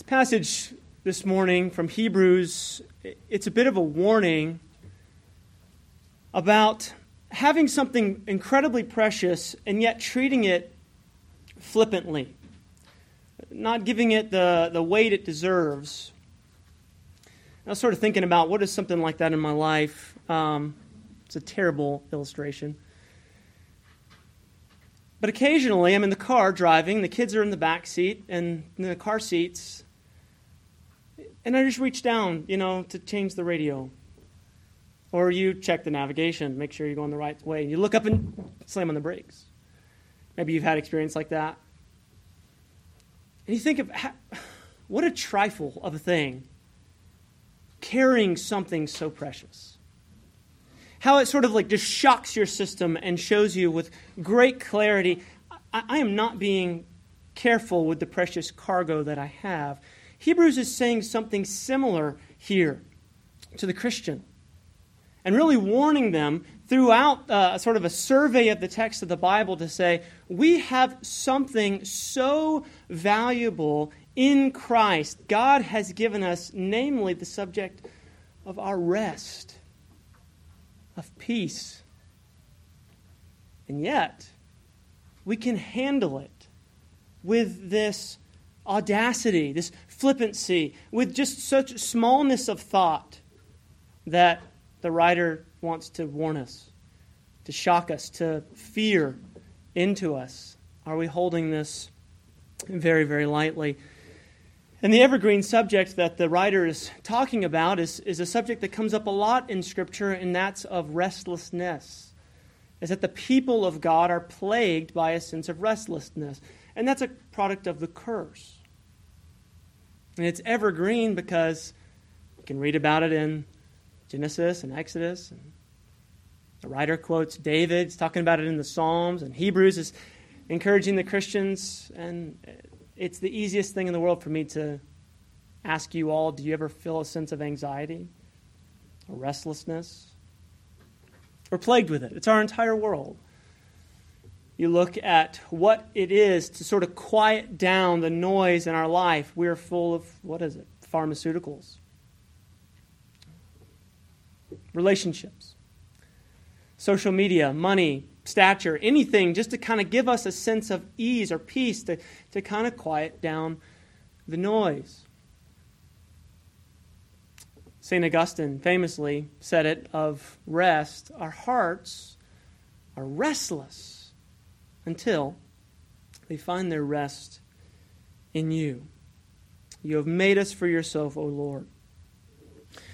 This passage this morning from Hebrews, it's a bit of a warning about having something incredibly precious and yet treating it flippantly, not giving it the, the weight it deserves. I was sort of thinking about what is something like that in my life. Um, it's a terrible illustration. But occasionally, I'm in the car driving, the kids are in the back seat and in the car seats, and I just reach down, you know, to change the radio. Or you check the navigation, make sure you're going the right way. You look up and slam on the brakes. Maybe you've had experience like that. And you think of how, what a trifle of a thing carrying something so precious. How it sort of like just shocks your system and shows you with great clarity I, I am not being careful with the precious cargo that I have. Hebrews is saying something similar here to the Christian and really warning them throughout uh, sort of a survey of the text of the Bible to say, we have something so valuable in Christ. God has given us, namely, the subject of our rest, of peace. And yet, we can handle it with this audacity, this flippancy, with just such smallness of thought that the writer wants to warn us, to shock us, to fear into us. Are we holding this very, very lightly? And the evergreen subject that the writer is talking about is, is a subject that comes up a lot in Scripture, and that's of restlessness. Is that the people of God are plagued by a sense of restlessness. And that's a product of the curse. And it's evergreen because you can read about it in Genesis and Exodus. And the writer quotes David, he's talking about it in the Psalms, and Hebrews is encouraging the Christians. And it's the easiest thing in the world for me to ask you all do you ever feel a sense of anxiety or restlessness? We're plagued with it, it's our entire world. You look at what it is to sort of quiet down the noise in our life. We're full of, what is it? Pharmaceuticals relationships, social media, money, stature, anything just to kind of give us a sense of ease or peace, to, to kind of quiet down the noise. St. Augustine famously said it of rest our hearts are restless until they find their rest in you. You have made us for yourself, O Lord.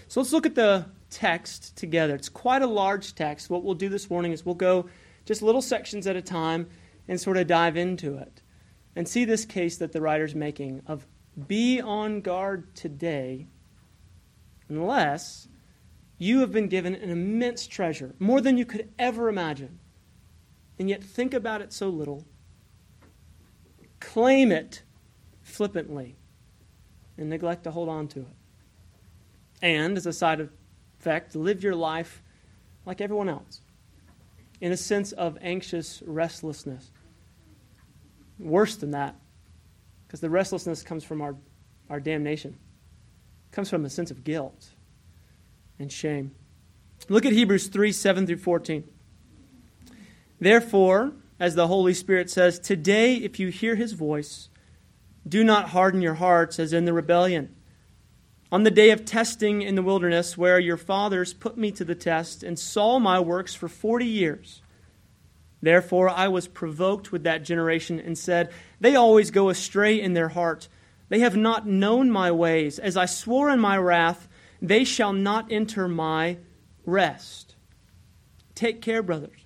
So let's look at the text together. It's quite a large text. What we'll do this morning is we'll go just little sections at a time and sort of dive into it and see this case that the writer's making of be on guard today unless you have been given an immense treasure, more than you could ever imagine, and yet think about it so little. Claim it flippantly and neglect to hold on to it. And, as a side effect, live your life like everyone else in a sense of anxious restlessness. Worse than that, because the restlessness comes from our, our damnation, it comes from a sense of guilt and shame. Look at Hebrews 3 7 through 14. Therefore, as the Holy Spirit says, today, if you hear his voice, do not harden your hearts as in the rebellion on the day of testing in the wilderness, where your fathers put me to the test and saw my works for forty years. Therefore I was provoked with that generation and said, They always go astray in their heart. They have not known my ways. As I swore in my wrath, they shall not enter my rest. Take care, brothers,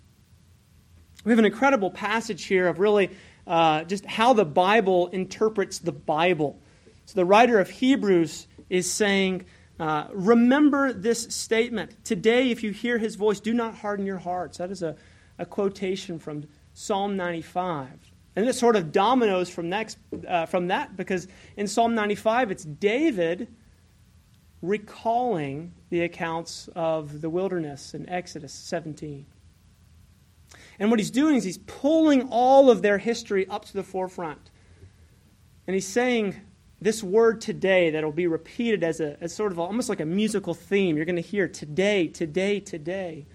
We have an incredible passage here of really uh, just how the Bible interprets the Bible. So the writer of Hebrews is saying, uh, Remember this statement. Today, if you hear his voice, do not harden your hearts. That is a, a quotation from Psalm 95. And it sort of dominoes from, next, uh, from that because in Psalm 95, it's David recalling the accounts of the wilderness in Exodus 17. And what he's doing is he's pulling all of their history up to the forefront. And he's saying this word today that will be repeated as, a, as sort of almost like a musical theme. You're going to hear today, today, today.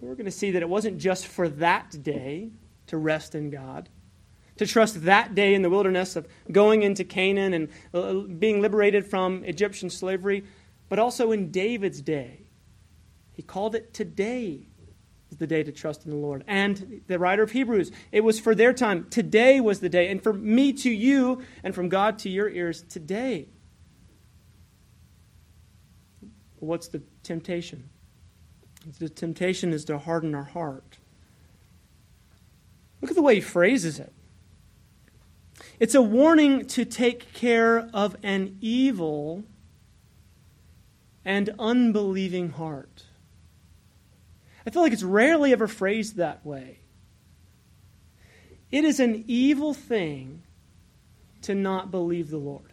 We're going to see that it wasn't just for that day to rest in God, to trust that day in the wilderness of going into Canaan and uh, being liberated from Egyptian slavery, but also in David's day. He called it today is the day to trust in the Lord. And the writer of Hebrews, it was for their time. Today was the day. And for me to you, and from God to your ears, today. What's the temptation? The temptation is to harden our heart. Look at the way he phrases it. It's a warning to take care of an evil and unbelieving heart. I feel like it's rarely ever phrased that way. It is an evil thing to not believe the Lord.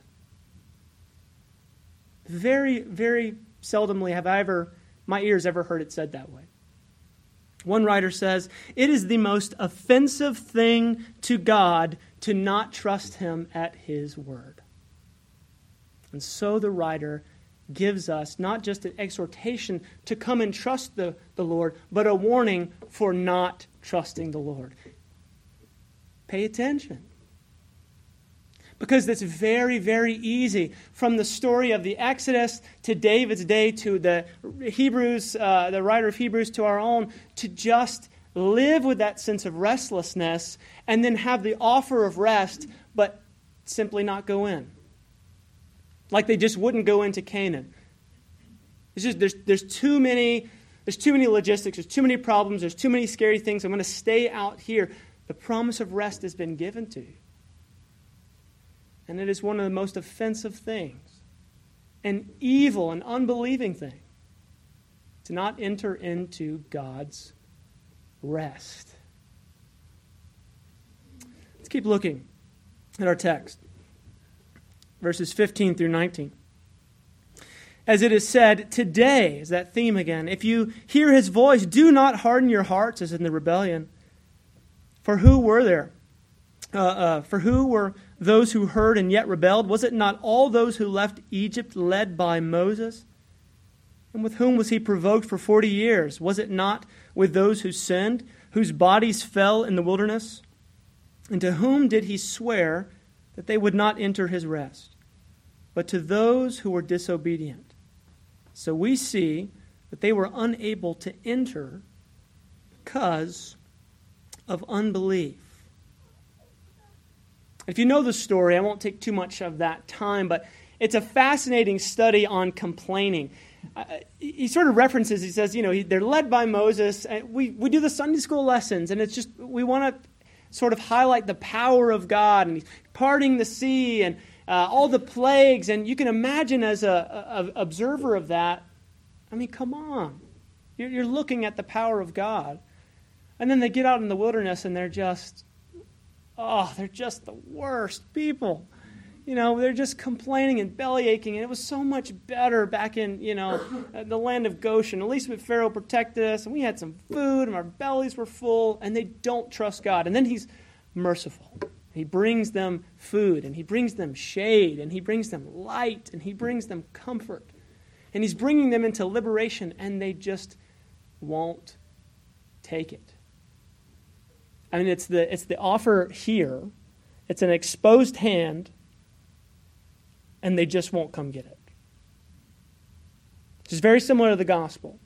Very, very seldomly have I ever, my ears ever heard it said that way. One writer says, It is the most offensive thing to God to not trust Him at His word. And so the writer gives us not just an exhortation to come and trust the, the Lord, but a warning for not trusting the Lord. Pay attention. Because it's very, very easy from the story of the Exodus to David's day to the Hebrews, uh, the writer of Hebrews to our own, to just live with that sense of restlessness and then have the offer of rest, but simply not go in like they just wouldn't go into Canaan. Just, there's, there's too many there's too many logistics, there's too many problems, there's too many scary things. I'm going to stay out here. The promise of rest has been given to you. And it is one of the most offensive things, an evil and unbelieving thing, to not enter into God's rest. Let's keep looking at our text verses 15 through 19. As it is said, today is that theme again. If you hear his voice, do not harden your hearts as in the rebellion. For who were there? Uh, uh, for who were those who heard and yet rebelled? Was it not all those who left Egypt led by Moses? And with whom was he provoked for forty years? Was it not with those who sinned, whose bodies fell in the wilderness? And to whom did he swear that they would not enter his rest, but to those who were disobedient. So we see that they were unable to enter because of unbelief. If you know the story, I won't take too much of that time, but it's a fascinating study on complaining. Uh, he sort of references, he says, you know, they're led by Moses. And we, we do the Sunday school lessons, and it's just, we want to sort of highlight the power of God and he's parting the sea and uh, all the plagues. And you can imagine as an observer of that, I mean, come on. You're, you're looking at the power of God. And then they get out in the wilderness and they're just, oh, they're just the worst people you know, they're just complaining and belly aching. And it was so much better back in, you know, uh, the land of Goshen. At least with Pharaoh protected us, and we had some food, and our bellies were full, and they don't trust God. And then he's merciful. He brings them food, and he brings them shade, and he brings them light, and he brings them comfort. And he's bringing them into liberation, and they just won't take it. I mean, it's the, it's the offer here, it's an exposed hand and they just won't come get it. Which is very similar to the gospel.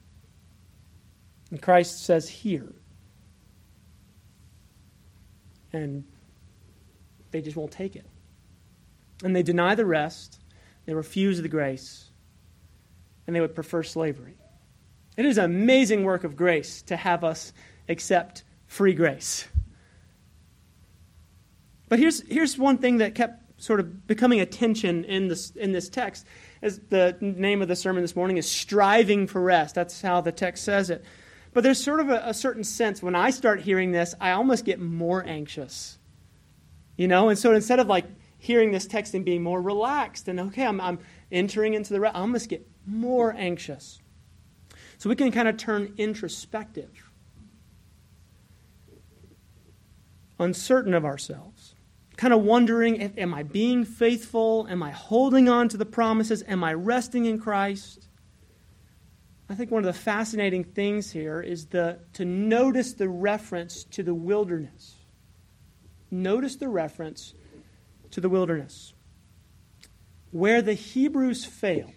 And Christ says, Here. And they just won't take it. And they deny the rest, they refuse the grace, and they would prefer slavery. It is an amazing work of grace to have us accept free grace. But here's, here's one thing that kept sort of becoming a tension in this, in this text. as the name of the sermon this morning is striving for rest. That's how the text says it. But there's sort of a, a certain sense when I start hearing this, I almost get more anxious. You know, and so instead of like hearing this text and being more relaxed and okay, I'm, I'm entering into the rest, I almost get more anxious. So we can kind of turn introspective, uncertain of ourselves, kind of wondering am I being faithful? Am I holding on to the promises? Am I resting in Christ? I think one of the fascinating things here is the, to notice the reference to the wilderness. Notice the reference to the wilderness. Where the Hebrews fail,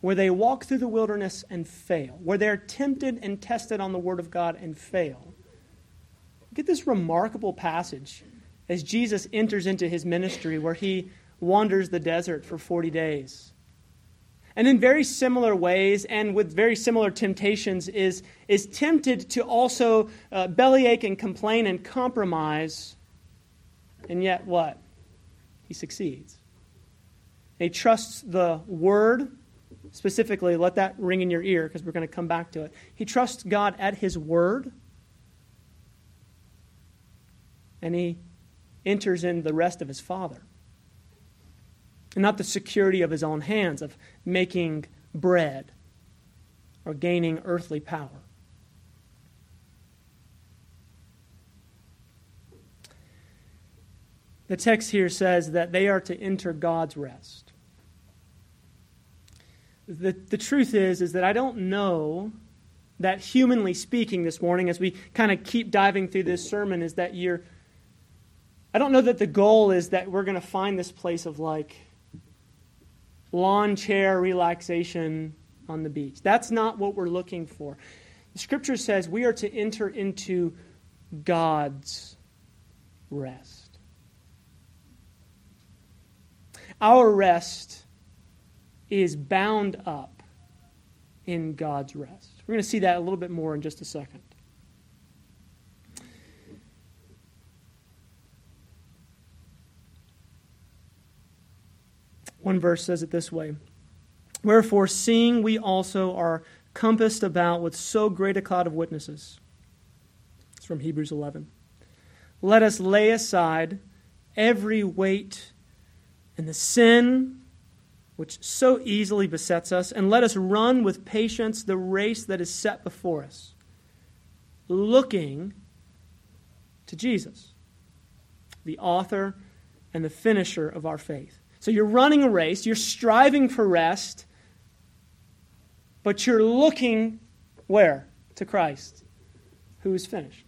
where they walk through the wilderness and fail, where they're tempted and tested on the Word of God and fail. Get this remarkable passage as Jesus enters into his ministry where he wanders the desert for 40 days. And in very similar ways and with very similar temptations, is, is tempted to also uh, bellyache and complain and compromise. And yet, what? He succeeds. He trusts the word specifically, let that ring in your ear because we're going to come back to it. He trusts God at His word, and he enters in the rest of his Father. And not the security of his own hands, of making bread or gaining earthly power. The text here says that they are to enter God's rest the, the truth is, is that I don't know that humanly speaking this morning, as we kind of keep diving through this sermon, is that you're, I don't know that the goal is that we're going to find this place of like lawn chair relaxation on the beach. That's not what we're looking for. The scripture says we are to enter into God's rest. Our rest is bound up in God's rest. We're going to see that a little bit more in just a second. One verse says it this way Wherefore, seeing we also are compassed about with so great a cloud of witnesses. It's from Hebrews 11. Let us lay aside every weight and the sin which so easily besets us, and let us run with patience the race that is set before us, looking to Jesus, the author and the finisher of our faith. So you're running a race, you're striving for rest, but you're looking where? To Christ, who is finished.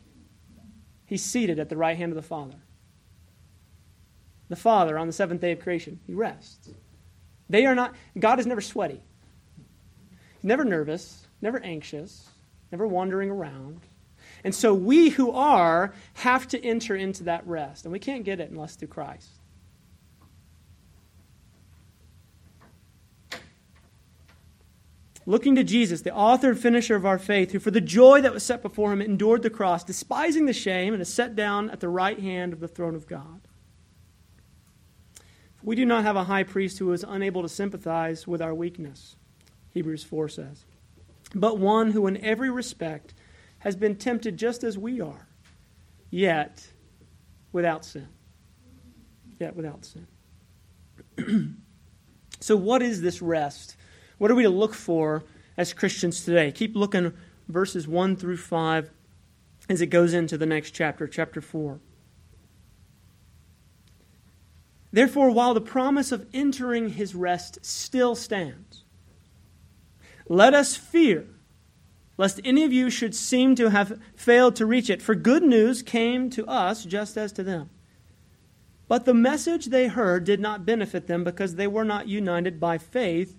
He's seated at the right hand of the Father. The Father, on the seventh day of creation, he rests. They are not, God is never sweaty, never nervous, never anxious, never wandering around. And so we who are have to enter into that rest. And we can't get it unless through Christ. Looking to Jesus, the author and finisher of our faith, who for the joy that was set before him endured the cross, despising the shame, and is set down at the right hand of the throne of God. We do not have a high priest who is unable to sympathize with our weakness, Hebrews 4 says, but one who in every respect has been tempted just as we are, yet without sin. Yet without sin. so, what is this rest? What are we to look for as Christians today? Keep looking verses 1 through 5 as it goes into the next chapter, chapter 4. Therefore, while the promise of entering his rest still stands, let us fear lest any of you should seem to have failed to reach it. For good news came to us just as to them. But the message they heard did not benefit them because they were not united by faith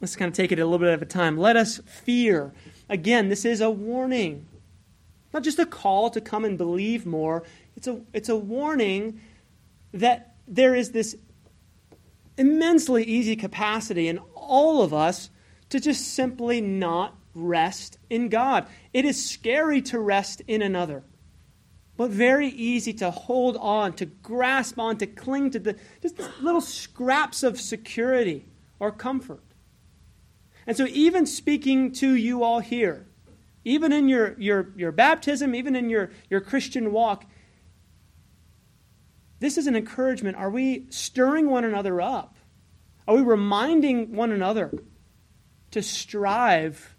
Let's kind of take it a little bit at a time. Let us fear. Again, this is a warning. Not just a call to come and believe more. It's a, it's a warning that there is this immensely easy capacity in all of us to just simply not rest in God. It is scary to rest in another, but very easy to hold on, to grasp on, to cling to the just little scraps of security or comfort. And so, even speaking to you all here, even in your, your, your baptism, even in your, your Christian walk, this is an encouragement. Are we stirring one another up? Are we reminding one another to strive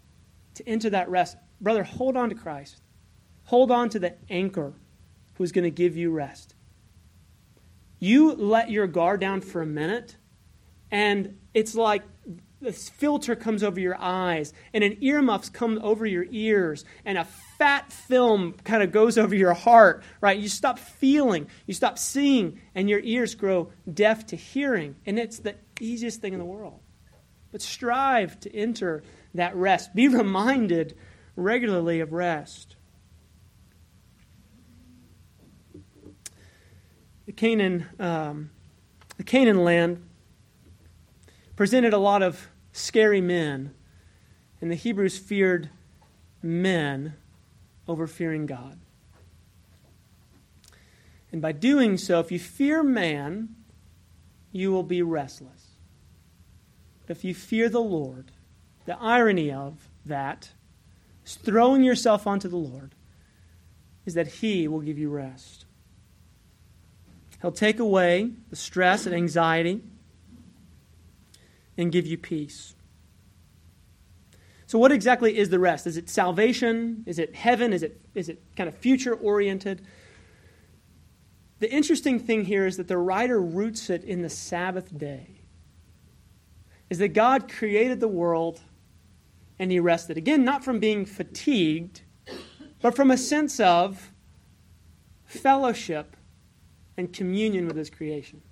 to enter that rest? Brother, hold on to Christ. Hold on to the anchor who's going to give you rest. You let your guard down for a minute, and it's like this filter comes over your eyes, and an earmuffs come over your ears, and a fat film kind of goes over your heart, right? You stop feeling, you stop seeing, and your ears grow deaf to hearing. And it's the easiest thing in the world. But strive to enter that rest. Be reminded regularly of rest. The Canaan, um, the Canaan land presented a lot of scary men, and the Hebrews feared men over fearing God. And by doing so, if you fear man, you will be restless. But if you fear the Lord, the irony of that, throwing yourself onto the Lord, is that He will give you rest. He'll take away the stress and anxiety and give you peace. So, what exactly is the rest? Is it salvation? Is it heaven? Is it, is it kind of future oriented? The interesting thing here is that the writer roots it in the Sabbath day. Is that God created the world and he rested. Again, not from being fatigued, but from a sense of fellowship and communion with his creation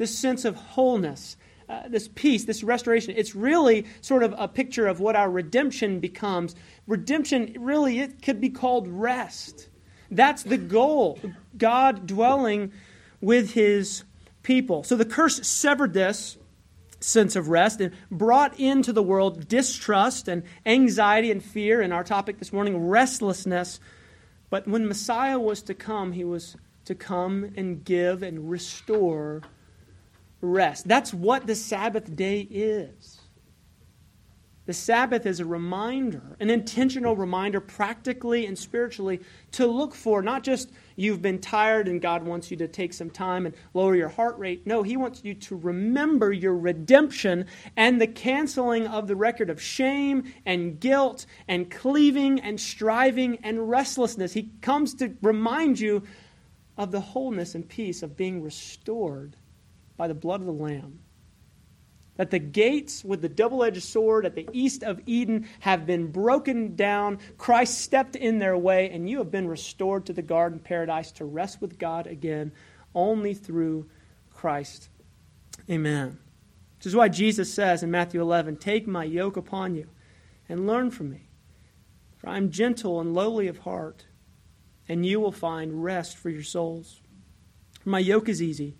this sense of wholeness, uh, this peace, this restoration. It's really sort of a picture of what our redemption becomes. Redemption, really, it could be called rest. That's the goal God dwelling with his people. So the curse severed this sense of rest and brought into the world distrust and anxiety and fear, and our topic this morning, restlessness. But when Messiah was to come, he was to come and give and restore rest. That's what the Sabbath day is. The Sabbath is a reminder, an intentional reminder, practically and spiritually, to look for not just you've been tired and God wants you to take some time and lower your heart rate. No, He wants you to remember your redemption and the canceling of the record of shame and guilt and cleaving and striving and restlessness. He comes to remind you of the wholeness and peace of being restored by the blood of the Lamb. That the gates with the double edged sword at the east of Eden have been broken down. Christ stepped in their way, and you have been restored to the garden paradise to rest with God again only through Christ. Amen. This is why Jesus says in Matthew 11, Take my yoke upon you and learn from me. For I am gentle and lowly of heart, and you will find rest for your souls. My yoke is easy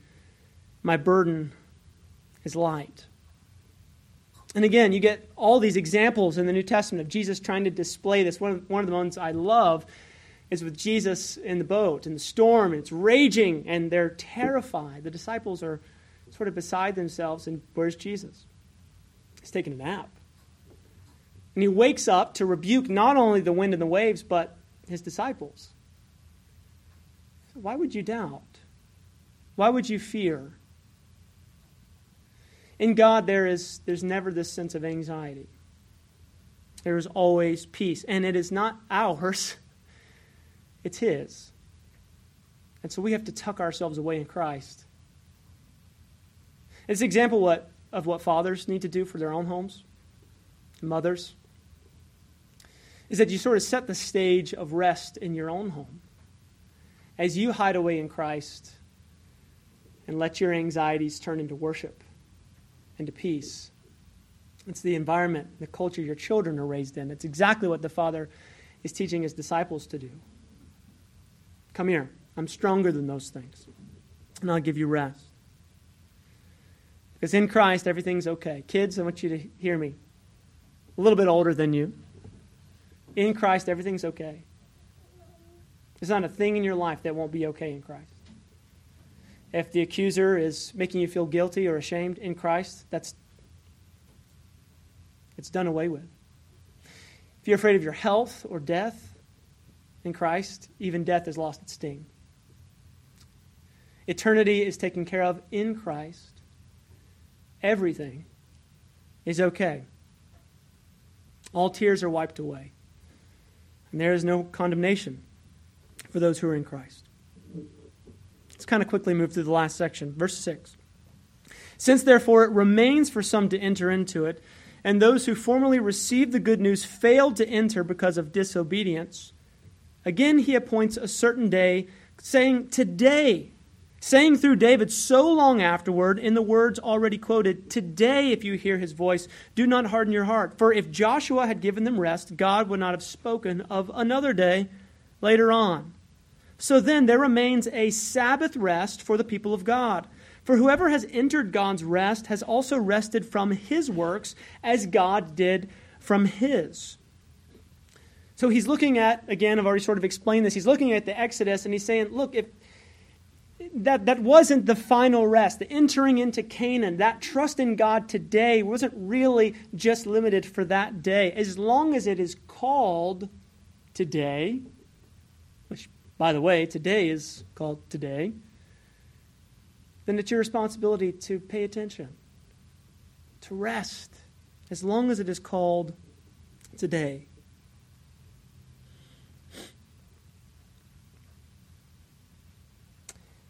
my burden is light. And again, you get all these examples in the New Testament of Jesus trying to display this. One of, one of the ones I love is with Jesus in the boat, in the storm, and it's raging, and they're terrified. The disciples are sort of beside themselves, and where's Jesus? He's taking a nap. And he wakes up to rebuke not only the wind and the waves, but his disciples. Why would you doubt? Why would you fear? In God, there is there's never this sense of anxiety. There is always peace. And it is not ours, it's His. And so we have to tuck ourselves away in Christ. It's an example what, of what fathers need to do for their own homes, mothers, is that you sort of set the stage of rest in your own home. As you hide away in Christ and let your anxieties turn into worship into peace. It's the environment, the culture your children are raised in. It's exactly what the Father is teaching his disciples to do. Come here. I'm stronger than those things. And I'll give you rest. Because in Christ, everything's okay. Kids, I want you to hear me. A little bit older than you. In Christ, everything's okay. There's not a thing in your life that won't be okay in Christ. If the accuser is making you feel guilty or ashamed in Christ, that's it's done away with. If you're afraid of your health or death in Christ, even death has lost its sting. Eternity is taken care of in Christ. Everything is okay. All tears are wiped away. And there is no condemnation for those who are in Christ. Kind of quickly move through the last section. Verse 6. Since therefore it remains for some to enter into it, and those who formerly received the good news failed to enter because of disobedience, again he appoints a certain day, saying, Today, saying through David so long afterward, in the words already quoted, Today, if you hear his voice, do not harden your heart. For if Joshua had given them rest, God would not have spoken of another day later on. So then there remains a Sabbath rest for the people of God. For whoever has entered God's rest has also rested from his works as God did from his. So he's looking at, again, I've already sort of explained this, he's looking at the Exodus and he's saying, look, if that, that wasn't the final rest. The entering into Canaan, that trust in God today wasn't really just limited for that day. As long as it is called today, by the way, today is called today, then it's your responsibility to pay attention, to rest, as long as it is called today.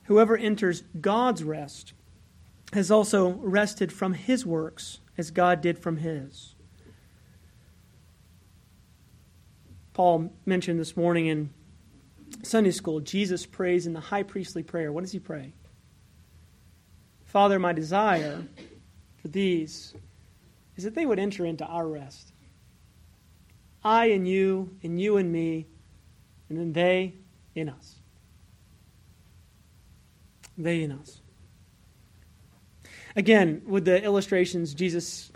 Whoever enters God's rest has also rested from his works as God did from his. Paul mentioned this morning in Sunday school, Jesus prays in the high priestly prayer. What does he pray? Father, my desire for these is that they would enter into our rest. I and you, and you and me, and then they in us. They in us. Again, with the illustrations, Jesus,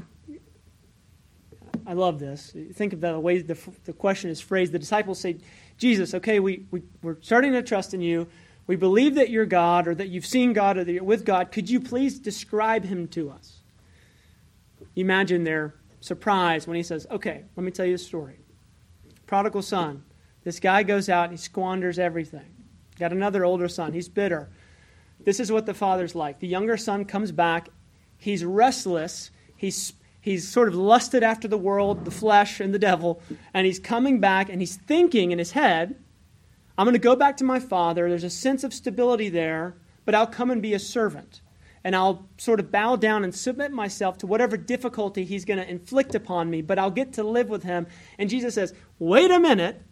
I love this. Think of the way the, the question is phrased. The disciples say, Jesus, okay, we, we, we're starting to trust in you. We believe that you're God or that you've seen God or that you're with God. Could you please describe him to us? Imagine their surprise when he says, Okay, let me tell you a story. Prodigal son. This guy goes out and he squanders everything. Got another older son. He's bitter. This is what the father's like. The younger son comes back. He's restless. He's he's sort of lusted after the world, the flesh, and the devil, and he's coming back and he's thinking in his head, I'm going to go back to my father. There's a sense of stability there, but I'll come and be a servant. And I'll sort of bow down and submit myself to whatever difficulty he's going to inflict upon me, but I'll get to live with him. And Jesus says, Wait a minute.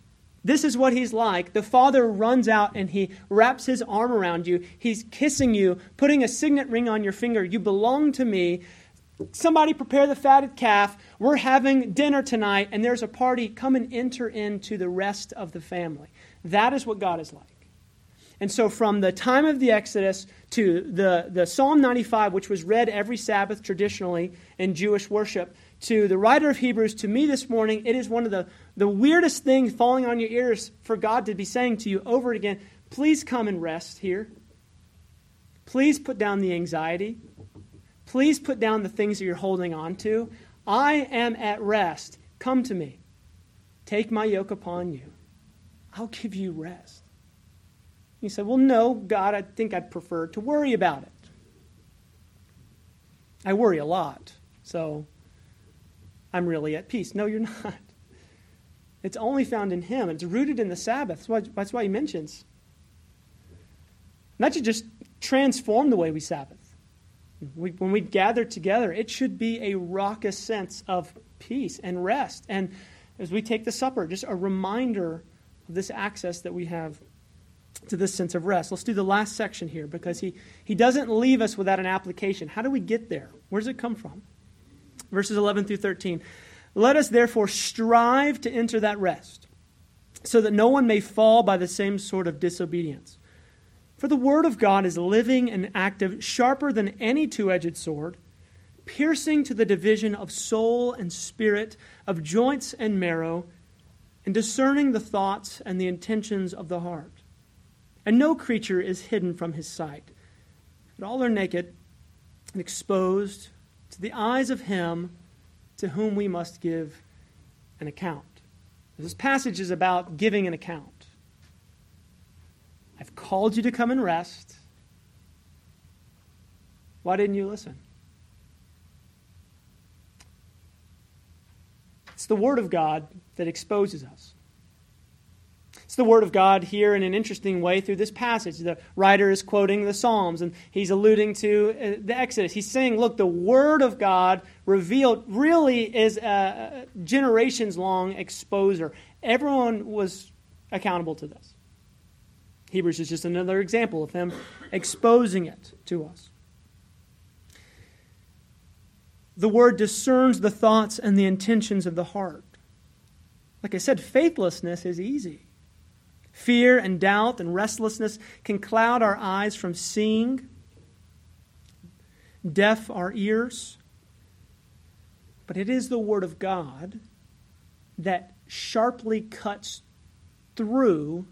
This is what he's like. The father runs out and he wraps his arm around you. He's kissing you, putting a signet ring on your finger. You belong to me. Somebody prepare the fatted calf. We're having dinner tonight, and there's a party. Come and enter into the rest of the family. That is what God is like. And so, from the time of the Exodus to the, the Psalm 95, which was read every Sabbath traditionally in Jewish worship, to the writer of Hebrews, to me this morning, it is one of the, the weirdest things falling on your ears for God to be saying to you over and again please come and rest here. Please put down the anxiety. Please put down the things that you're holding on to. I am at rest. Come to me. Take my yoke upon you. I'll give you rest. You say, Well, no, God, I think I'd prefer to worry about it. I worry a lot, so I'm really at peace. No, you're not. It's only found in Him. It's rooted in the Sabbath. That's why, He mentions. Not to just transform the way we Sabbath, we, when we gather together, it should be a raucous sense of peace and rest. And as we take the supper, just a reminder of this access that we have to this sense of rest. Let's do the last section here because he, he doesn't leave us without an application. How do we get there? Where does it come from? verses 11 through 13. Let us therefore strive to enter that rest, so that no one may fall by the same sort of disobedience. For the word of God is living and active, sharper than any two edged sword, piercing to the division of soul and spirit, of joints and marrow, and discerning the thoughts and the intentions of the heart. And no creature is hidden from his sight, but all are naked and exposed to the eyes of him to whom we must give an account. This passage is about giving an account. I've called you to come and rest. Why didn't you listen? It's the Word of God that exposes us. It's the Word of God here in an interesting way through this passage. The writer is quoting the Psalms and he's alluding to uh, the Exodus. He's saying, look, the Word of God revealed really is a generations long exposer. Everyone was accountable to this. Hebrews is just another example of him exposing it to us. The Word discerns the thoughts and the intentions of the heart. Like I said, faithlessness is easy. Fear and doubt and restlessness can cloud our eyes from seeing, deaf our ears. But it is the Word of God that sharply cuts through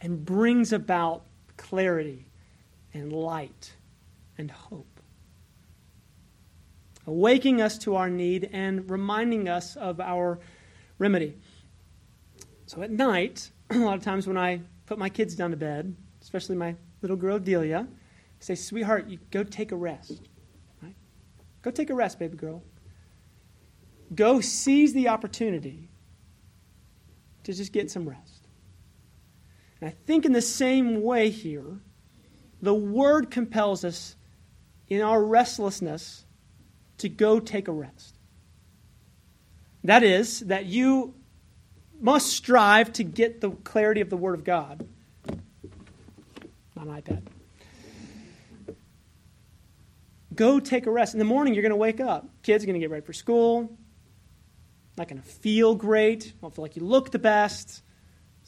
and brings about clarity and light and hope. Awaking us to our need and reminding us of our remedy. So at night, a lot of times when I put my kids down to bed, especially my little girl Delia, I say, sweetheart, you go take a rest. Right? Go take a rest, baby girl. Go seize the opportunity to just get some rest. And I think in the same way here, the word compels us in our restlessness to go take a rest. That is, that you must strive to get the clarity of the Word of God. On iPad. Go take a rest. In the morning, you're going to wake up. Kids are going to get ready for school. Not going to feel great. Don't feel like you look the best.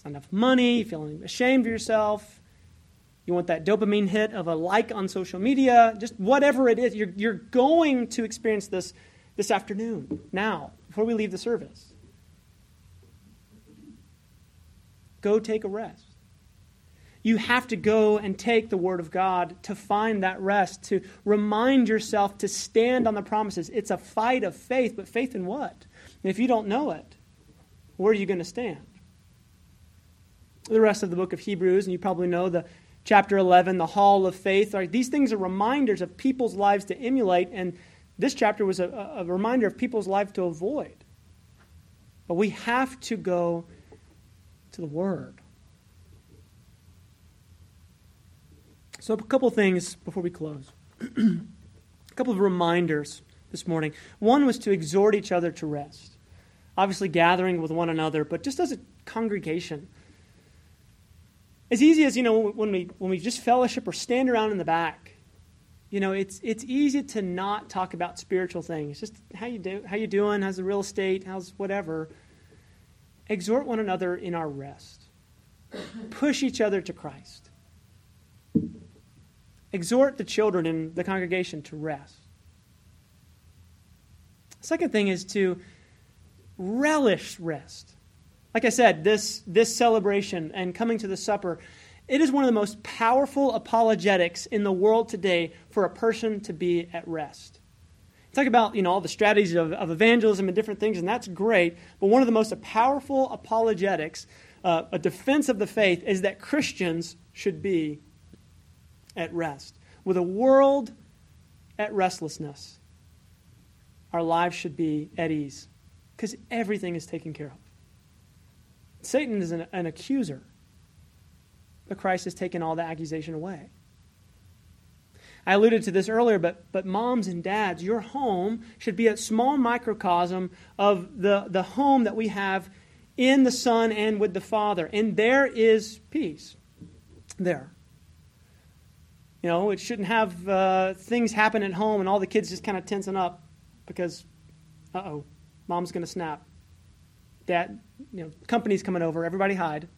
It's not enough money. You're feeling ashamed of yourself. You want that dopamine hit of a like on social media. Just whatever it is, you're, you're going to experience this this afternoon, now, before we leave the service. Go take a rest. You have to go and take the Word of God to find that rest, to remind yourself to stand on the promises. It's a fight of faith, but faith in what? And if you don't know it, where are you going to stand? The rest of the book of Hebrews, and you probably know the chapter 11, the hall of faith. Right? These things are reminders of people's lives to emulate, and this chapter was a, a reminder of people's lives to avoid. But we have to go to the Word. So, a couple things before we close. a couple of reminders this morning. One was to exhort each other to rest. Obviously, gathering with one another, but just as a congregation. As easy as, you know, when we, when we just fellowship or stand around in the back, you know, it's, it's easy to not talk about spiritual things. Just how you, do, how you doing? How's the real estate? How's whatever? Exhort one another in our rest. Push each other to Christ. Exhort the children in the congregation to rest. Second thing is to relish rest. Like I said, this, this celebration and coming to the supper, it is one of the most powerful apologetics in the world today for a person to be at rest talk about you know all the strategies of, of, evangelism and different things, and that's great. But one of the most powerful apologetics, uh, a defense of the faith, is that Christians should be at rest. With a world at restlessness, our lives should be at ease because everything is taken care of. Satan is an, an accuser, but Christ has taken all the accusation away. I alluded to this earlier, but, but moms and dads, your home should be a small microcosm of the, the home that we have in the Son and with the Father. And there is peace. There. You know, it shouldn't have uh, things happen at home and all the kids just kind of tensing up. because, uh oh, mom's going to snap. Dad, you know, company's coming over, everybody hide.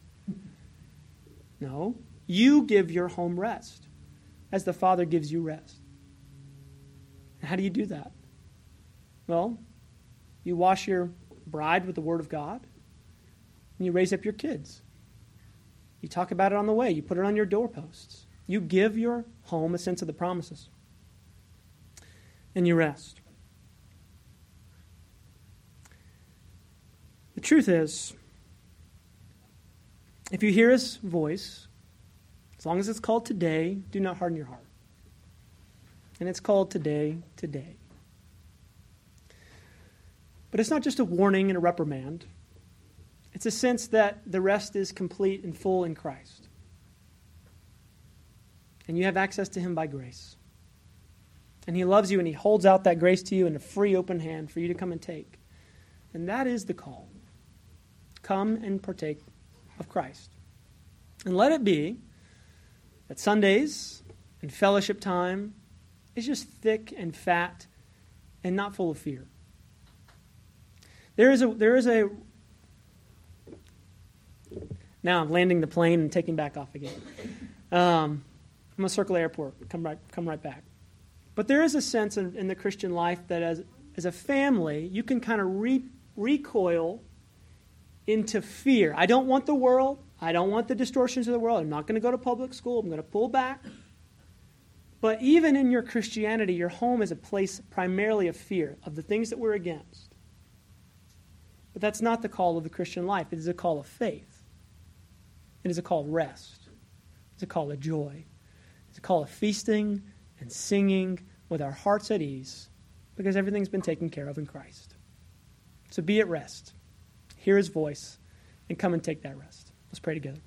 No, you give your home rest as the Father gives you rest. How do you do that? Well, you wash your bride with the Word of God, and you raise up your kids. You talk about it on the way, you put it on your doorposts. You give your home a sense of the promises, and you rest. The truth is, if you hear His voice, as long as it's called today, do not harden your heart. And it's called today, today. But it's not just a warning and a reprimand. It's a sense that the rest is complete and full in Christ. And you have access to Him by grace. And He loves you and He holds out that grace to you in a free, open hand for you to come and take. And that is the call. Come and partake of Christ. And let it be that Sundays and fellowship time is just thick and fat and not full of fear. There is a there is a now I'm landing the plane and taking back off again. Um, I'm gonna circle airport, come right come right back. But there is a sense in, in the Christian life that as as a family you can kind of re, recoil into fear. I don't want the world. I don't want the distortions of the world. I'm not going to go to public school. I'm going to pull back. But even in your Christianity, your home is a place primarily of fear, of the things that we're against. But that's not the call of the Christian life. It is a call of faith. It is a call of rest. It's a call of joy. It's a call of feasting and singing with our hearts at ease because everything's been taken care of in Christ. So be at rest. Hear his voice and come and take that rest. Let's pray together.